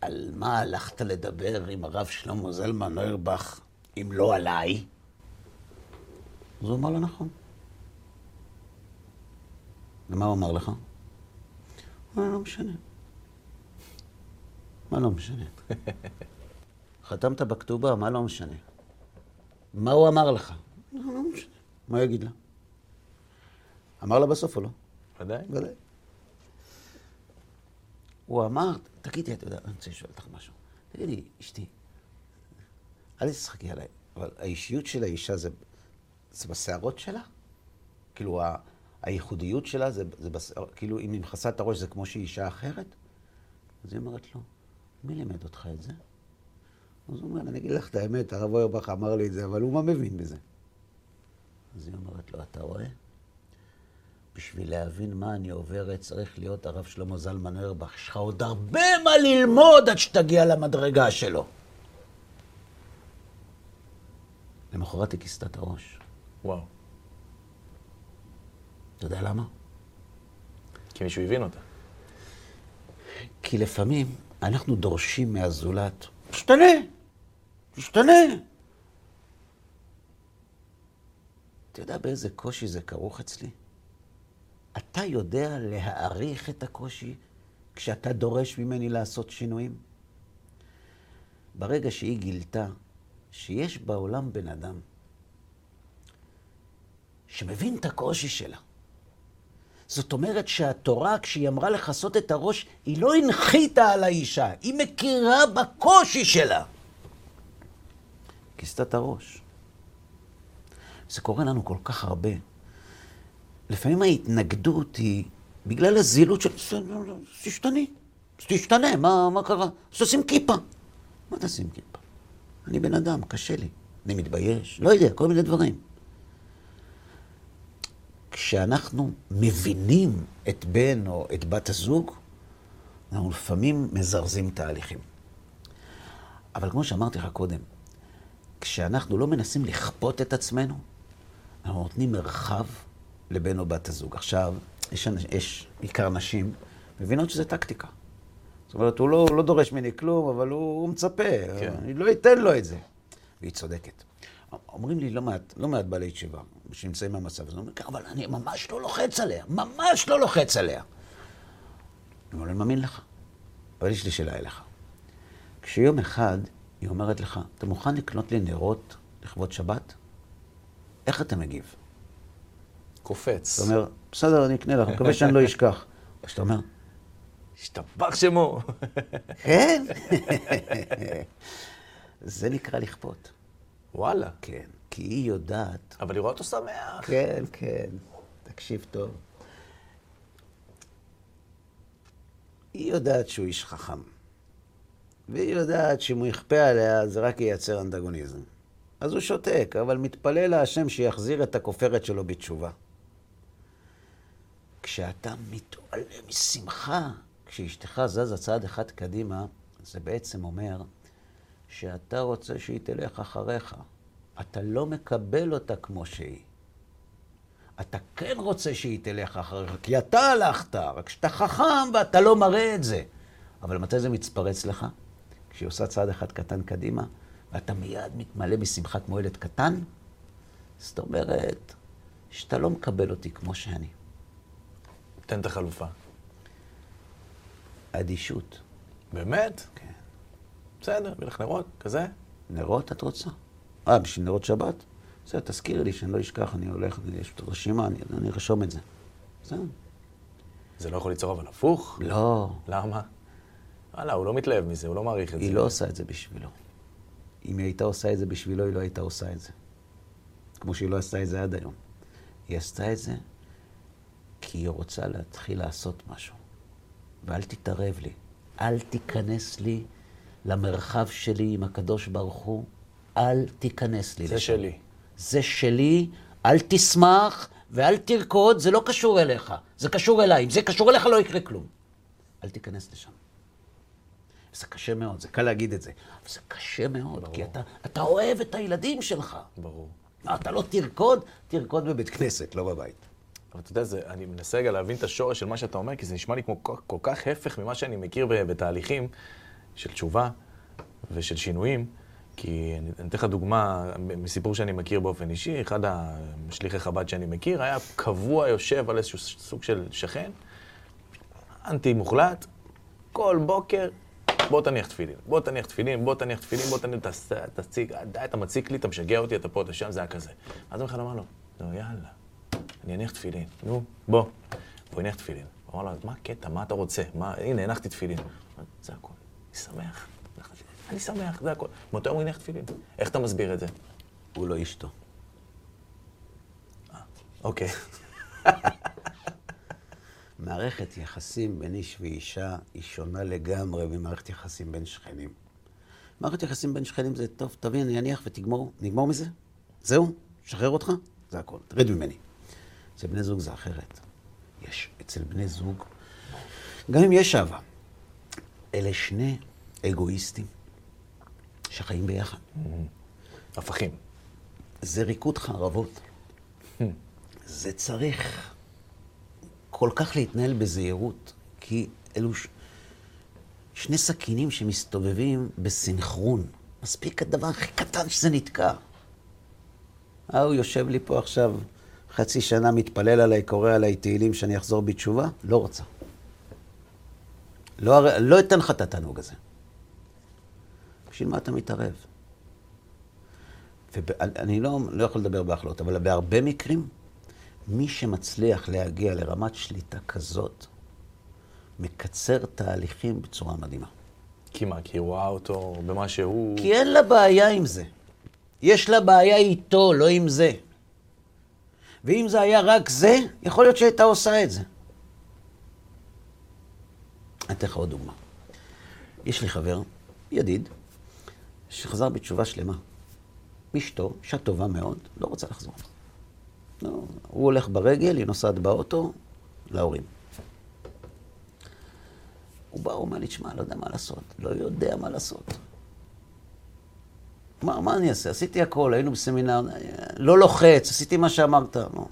על מה הלכת לדבר עם הרב שלמה זלמן אוירבך, אם לא עליי? אז הוא אמר לו, נכון. ומה הוא אמר לך? הוא אמר, לא משנה. מה לא משנה? חתמת בכתובה, מה לא משנה? מה הוא אמר לך? לא, לא משנה. מה יגיד לה? אמר לה בסוף או לא? ודאי. ודאי. הוא אמר, תגידי, אתה יודע, אני רוצה לשאול אותך משהו. תגידי, אשתי, אל תשחקי עליי, אבל האישיות של האישה זה, זה בשערות שלה? כאילו, ה, הייחודיות שלה זה, זה בשערות, כאילו, אם היא מכסה את הראש זה כמו שהיא אישה אחרת? אז היא אומרת לו, מי לימד אותך את זה? אז הוא אומר, אני אגיד לך את האמת, הרב אוירבך אמר לי את זה, אבל הוא מה מבין בזה? אז היא אומרת לו, אתה רואה? בשביל להבין מה אני עוברת, צריך להיות הרב שלמה זלמן אוירבך. יש לך עוד הרבה מה ללמוד עד שתגיע למדרגה שלו. למחרת היא כיסתה את הראש. וואו. אתה יודע למה? כי מישהו הבין אותה. כי לפעמים אנחנו דורשים מהזולת, תשתנה, תשתנה. אתה יודע באיזה קושי זה כרוך אצלי? אתה יודע להעריך את הקושי כשאתה דורש ממני לעשות שינויים? ברגע שהיא גילתה שיש בעולם בן אדם שמבין את הקושי שלה, זאת אומרת שהתורה, כשהיא אמרה לכסות את הראש, היא לא הנחיתה על האישה, היא מכירה בקושי שלה. כיסתה את הראש. זה קורה לנו כל כך הרבה. לפעמים ההתנגדות היא בגלל הזילות של... תשתני, תשתנה, מה, מה קרה? אז תשים כיפה. מה תשים כיפה? אני בן אדם, קשה לי. אני מתבייש, לא יודע, כל מיני דברים. כשאנחנו מבינים את בן או את בת הזוג, אנחנו לפעמים מזרזים תהליכים. אבל כמו שאמרתי לך קודם, כשאנחנו לא מנסים לכפות את עצמנו, אנחנו נותנים מרחב לבן או בת הזוג. עכשיו, יש, יש עיקר נשים מבינות שזה טקטיקה. זאת אומרת, הוא לא, הוא לא דורש ממני כלום, אבל הוא, הוא מצפה. כן. אני לא אתן לו את זה. והיא צודקת. אומרים לי לא מעט, לא מעט בעלי תשובה שנמצאים במצב הזה, כן, אבל אני ממש לא לוחץ עליה, ממש לא לוחץ עליה. אני אומר, אני מאמין לך, אבל יש לי שאלה אליך. כשיום אחד היא אומרת לך, אתה מוכן לקנות לי נרות לכבוד שבת? איך אתה מגיב? קופץ. אתה אומר, בסדר, אני אקנה לך, מקווה שאני לא אשכח. אז אתה אומר, השתבח שמו. כן. זה נקרא לכפות. וואלה. כן, כי היא יודעת... אבל היא רואה אותו שמח. כן, כן. תקשיב טוב. היא יודעת שהוא איש חכם. והיא יודעת שאם הוא יכפה עליה, זה רק ייצר אנטגוניזם. אז הוא שותק, אבל מתפלל להשם שיחזיר את הכופרת שלו בתשובה. כשאתה מתעלה משמחה, כשאשתך זזה צעד אחד קדימה, זה בעצם אומר שאתה רוצה שהיא תלך אחריך. אתה לא מקבל אותה כמו שהיא. אתה כן רוצה שהיא תלך אחריך, כי אתה הלכת, רק שאתה חכם ואתה לא מראה את זה. אבל מתי זה מצפרץ לך? כשהיא עושה צעד אחד קטן קדימה, ואתה מיד מתמלא בשמחה כמו ילד קטן? זאת אומרת שאתה לא מקבל אותי כמו שאני. תן את החלופה. אדישות. באמת? כן. בסדר, מלך נרות, כזה? נרות את רוצה? אה, בשביל נרות שבת? בסדר, תזכירי לי שאני לא אשכח, אני הולך, יש את הרשימה, אני, אני ארשום את זה. בסדר. זה לא יכול ליצור אבל הפוך? לא. למה? וואלה, הוא לא מתלהב מזה, הוא לא מעריך את היא זה. לא עושה את זה בשבילו. אם היא הייתה עושה את זה בשבילו, היא לא הייתה עושה את זה. כמו שהיא לא עשתה את זה עד היום. היא עשתה את זה כי היא רוצה להתחיל לעשות משהו. ואל תתערב לי. אל תיכנס לי למרחב שלי עם הקדוש ברוך הוא. אל תיכנס לי זה לשם. שלי. זה שלי, אל תשמח ואל תרקוד, זה לא קשור אליך. זה קשור אליי. אם זה קשור אליך, לא יקרה כלום. אל תיכנס לשם. זה קשה מאוד, זה קל להגיד את זה, אבל זה קשה מאוד, ברור. כי אתה, אתה אוהב את הילדים שלך. ברור. אתה לא תרקוד? תרקוד בבית כנסת, לא בבית. אבל אתה יודע, זה, אני מנסה רגע להבין את השורש של מה שאתה אומר, כי זה נשמע לי כמו כל, כל כך הפך ממה שאני מכיר בתהליכים של תשובה ושל שינויים. כי אני אני אתן לך דוגמה מסיפור שאני מכיר באופן אישי, אחד השליחי חב"ד שאני מכיר היה קבוע יושב על איזשהו סוג של שכן, אנטי מוחלט, כל בוקר, בוא תניח תפילין, בוא תניח תפילין, בוא תניח תפילין, בוא תניח, תציג, די, אתה מציק לי, אתה משגע אותי, אתה פה, אתה שם, זה היה כזה. אז הוא בכלל אמר לו, נו יאללה, אני אניח תפילין, נו, בוא. והוא הניח תפילין. הוא אמר לו, מה הקטע, מה אתה רוצה? מה, הנה, הנחתי תפילין. זה אני שמח. אני שמח, זה הכל. מאותו יום הוא הניח תפילין. איך אתה מסביר את זה? הוא לא אשתו. אוקיי. מערכת יחסים בין איש ואישה היא שונה לגמרי ממערכת יחסים בין שכנים. מערכת יחסים בין שכנים זה, טוב, תביא, אני אניח ותגמור, נגמור מזה? זהו? שחרר אותך? זה הכל, תרד ממני. אצל בני זוג זה אחרת. יש אצל בני זוג, גם אם יש אהבה, אלה שני אגואיסטים שחיים ביחד. הפכים. זה ריקוד חרבות. זה צריך כל כך להתנהל בזהירות, כי אלו ש... שני סכינים שמסתובבים בסנכרון. מספיק הדבר הכי קטן שזה נתקע. אה, הוא יושב לי פה עכשיו חצי שנה, מתפלל עליי, קורא עליי תהילים שאני אחזור בתשובה? לא רוצה. לא, לא אתן לך את התענוג הזה. בשביל מה אתה מתערב? ואני לא, לא יכול לדבר בהכלות, אבל בהרבה מקרים, מי שמצליח להגיע לרמת שליטה כזאת, מקצר תהליכים בצורה מדהימה. כי מה? כי היא רואה אותו במה שהוא... כי אין לה בעיה עם זה. יש לה בעיה איתו, לא עם זה. ואם זה היה רק זה, יכול להיות שהייתה עושה את זה. אני אתן לך עוד דוגמה. יש לי חבר, ידיד, שחזר בתשובה שלמה. אשתו, אישה טובה מאוד, לא רוצה לחזור. לא, הוא הולך ברגל, היא נוסעת באוטו, להורים. הוא בא, הוא אומר לי, תשמע, לא יודע מה לעשות. לא יודע מה לעשות. מה, מה אני אעשה? עשיתי הכל, היינו בסמינר, לא לוחץ, עשיתי מה שאמרת. לא.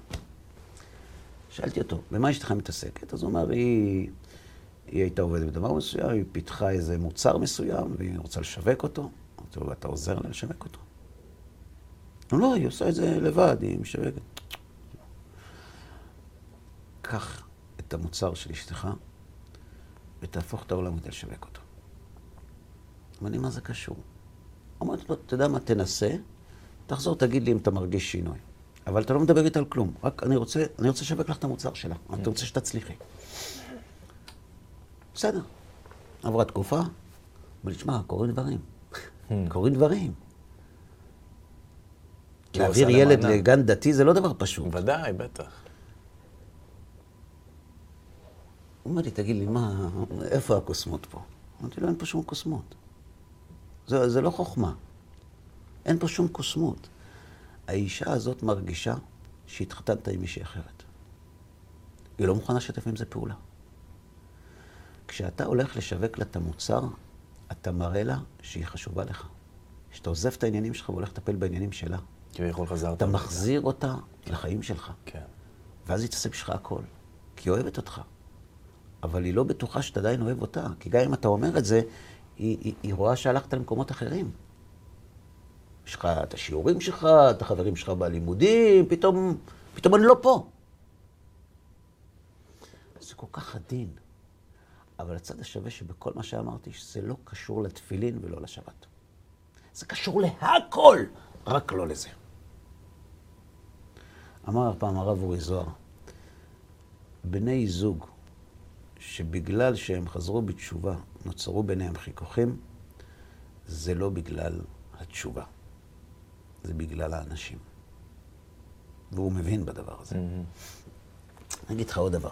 שאלתי אותו, במה אשתך מתעסקת? אז הוא אמר, היא, היא הייתה עובדת בדבר מסוים, היא פיתחה איזה מוצר מסוים, והיא רוצה לשווק אותו. אמרתי לו, ואתה עוזר לה לשווק אותו? לא, לא, היא עושה את זה לבד, היא משווקת. קח את המוצר של אשתך ותהפוך את העולם כדי לשווק אותו. אמרתי, מה זה קשור? אמרתי לו, אתה יודע מה, תנסה, תחזור, תגיד לי אם אתה מרגיש שינוי. אבל אתה לא מדבר איתה על כלום, רק אני רוצה, אני רוצה לשווק לך את המוצר שלה, אני רוצה שתצליחי. בסדר. עברה תקופה, לי, תשמע, קורים דברים. קורים דברים. הוא להעביר ילד. לגן דתי זה לא דבר פשוט. ודאי, בטח. הוא אומר לי, תגיד לי, מה, איפה הקוסמות פה? אמרתי לו, אין פה שום קוסמות. זה, זה לא חוכמה. אין פה שום קוסמות. האישה הזאת מרגישה שהתחתנת עם מישהי אחרת. היא לא מוכנה לשתף עם זה פעולה. כשאתה הולך לשווק לה את המוצר, אתה מראה לה שהיא חשובה לך. כשאתה עוזב את העניינים שלך והולך לטפל בעניינים שלה, כביכול חזרת. אתה. מחזיר אותה לחיים שלך. כן. ואז היא תעשה בשבילך הכל. כי היא אוהבת אותך. אבל היא לא בטוחה שאתה עדיין אוהב אותה. כי גם אם אתה אומר את זה, היא, היא, היא רואה שהלכת למקומות אחרים. יש לך את השיעורים שלך, את החברים שלך בלימודים, פתאום, פתאום אני לא פה. זה כל כך עדין. אבל הצד השווה שבכל מה שאמרתי, שזה לא קשור לתפילין ולא לשבת. זה קשור להכל, רק לא לזה. אמר פעם הרב אורי זוהר, בני זוג שבגלל שהם חזרו בתשובה נוצרו ביניהם חיכוכים, זה לא בגלל התשובה, זה בגלל האנשים. והוא מבין בדבר הזה. אני אגיד לך עוד דבר.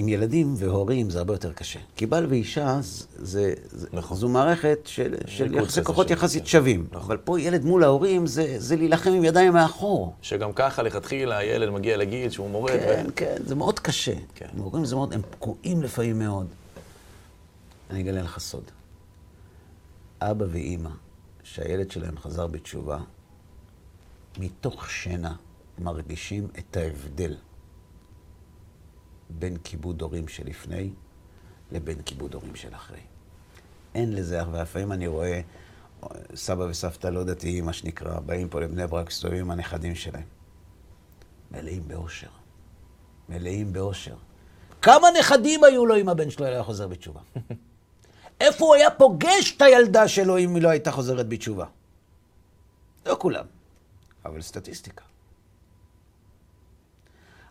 עם ילדים והורים זה הרבה יותר קשה. כי בעל ואישה זה, זה, נכון. זו מערכת של, של ליכוד יחסי כוחות של- יחסית. שווים. נכון. אבל פה ילד מול ההורים זה, זה להילחם עם ידיים מאחור. שגם ככה, לכתחילה, הילד מגיע לגיל שהוא מורד. כן, ו- כן, זה מאוד קשה. כן. הם אומרים זה מאוד, הם פגועים לפעמים מאוד. אני אגלה לך סוד. אבא ואימא, שהילד שלהם חזר בתשובה, מתוך שינה מרגישים את ההבדל בין כיבוד הורים שלפני לבין כיבוד הורים של אחרי. אין לזה אח, ולפעמים אני רואה אה, סבא וסבתא לא דתיים, מה שנקרא, באים פה לבני ברק, מסתובבים עם הנכדים שלהם. מלאים באושר. מלאים באושר. כמה נכדים היו לו אם הבן שלו היה חוזר בתשובה? איפה הוא היה פוגש את הילדה שלו אם היא לא הייתה חוזרת בתשובה? לא כולם, אבל סטטיסטיקה.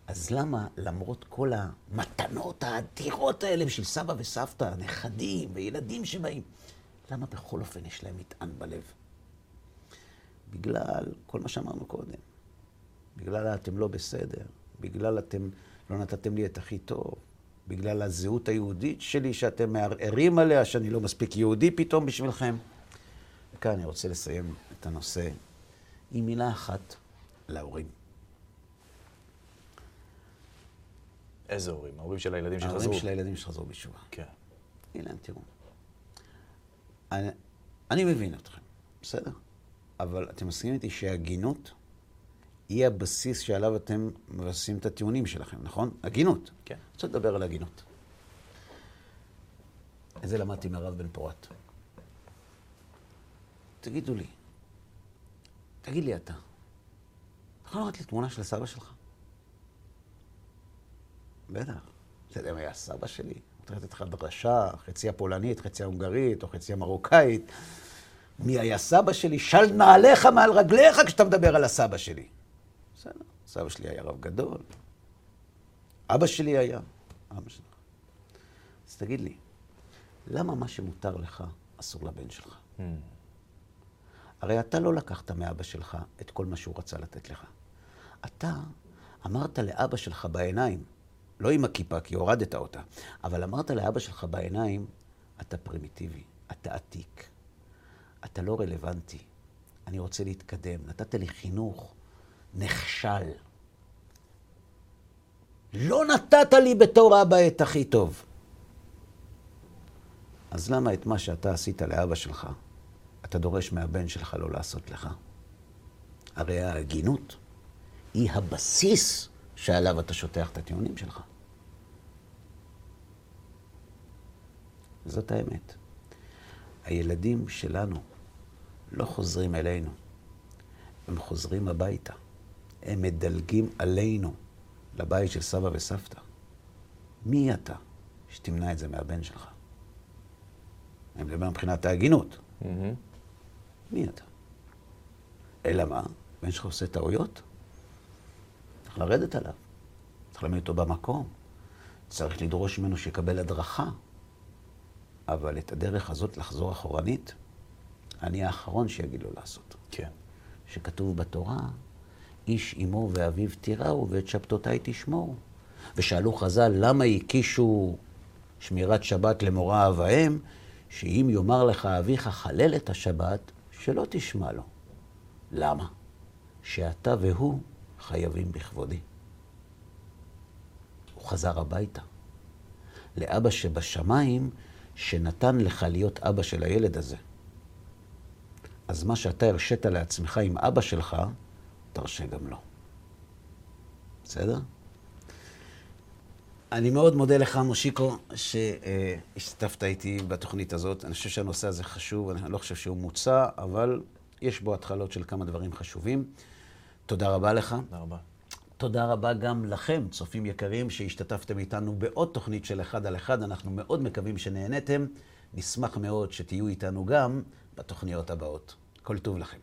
אז למה, למרות כל המתנות האדירות האלה בשביל סבא וסבתא, נכדים וילדים שבאים, למה בכל אופן יש להם מטען בלב? בגלל כל מה שאמרנו קודם. בגלל אתם לא בסדר, בגלל אתם לא נתתם לי את הכי טוב, בגלל הזהות היהודית שלי שאתם מערערים עליה, שאני לא מספיק יהודי פתאום בשבילכם. וכאן אני רוצה לסיים את הנושא עם מילה אחת להורים. איזה הורים? ההורים של הילדים שחזרו. ההורים של הילדים שחזרו בתשובה. כן. הנה, תראו. אני, אני מבין אתכם, בסדר? אבל אתם מסכימים איתי שהגינות היא הבסיס שעליו אתם מבססים את הטיעונים שלכם, נכון? הגינות. כן. אני רוצה לדבר על הגינות. את זה למדתי מהרב בן פורת. תגידו לי, תגיד לי אתה, אתה יכול לראות לי תמונה של סבא שלך? בטח. אתה יודע מי היה סבא שלי? אני לתת לך דרשה, חצי הפולנית, חצי ההונגרית, או חצי המרוקאית. מי היה סבא שלי? של נעליך מעל רגליך כשאתה מדבר על הסבא שלי. בסדר, סבא שלי היה רב גדול. אבא שלי היה. אבא שלך. אז תגיד לי, למה מה שמותר לך אסור לבן שלך? Hmm. הרי אתה לא לקחת מאבא שלך את כל מה שהוא רצה לתת לך. אתה אמרת לאבא שלך בעיניים, לא עם הכיפה, כי הורדת אותה, אבל אמרת לאבא שלך בעיניים, אתה פרימיטיבי, אתה עתיק, אתה לא רלוונטי, אני רוצה להתקדם. נתת לי חינוך נכשל. לא נתת לי בתור אבא את הכי טוב. אז למה את מה שאתה עשית לאבא שלך, אתה דורש מהבן שלך לא לעשות לך? הרי ההגינות היא הבסיס שעליו אתה שוטח את הטיעונים שלך. זאת האמת. הילדים שלנו לא חוזרים אלינו, הם חוזרים הביתה. הם מדלגים עלינו, לבית של סבא וסבתא. מי אתה שתמנע את זה מהבן שלך? אני מדבר מבחינת ההגינות. Mm-hmm. מי אתה? אלא מה? בן שלך עושה טעויות? צריך לרדת עליו. צריך להעמיד אותו במקום. צריך לדרוש ממנו שיקבל הדרכה. אבל את הדרך הזאת לחזור אחורנית, אני האחרון שיגיד לו לעשות. כן. שכתוב בתורה, איש אמו ואביו תיראו ואת שבתותיי תשמור. ושאלו חז"ל, למה הקישו שמירת שבת למורא אב האם? שאם יאמר לך אביך חלל את השבת, שלא תשמע לו. למה? שאתה והוא חייבים בכבודי. הוא חזר הביתה. לאבא שבשמיים, שנתן לך להיות אבא של הילד הזה. אז מה שאתה הרשית לעצמך עם אבא שלך, תרשה גם לו. בסדר? אני מאוד מודה לך, מושיקו, שהשתתפת איתי בתוכנית הזאת. אני חושב שהנושא הזה חשוב, אני לא חושב שהוא מוצע, אבל יש בו התחלות של כמה דברים חשובים. תודה רבה לך. תודה רבה. תודה רבה גם לכם, צופים יקרים, שהשתתפתם איתנו בעוד תוכנית של אחד על אחד. אנחנו מאוד מקווים שנהניתם. נשמח מאוד שתהיו איתנו גם בתוכניות הבאות. כל טוב לכם.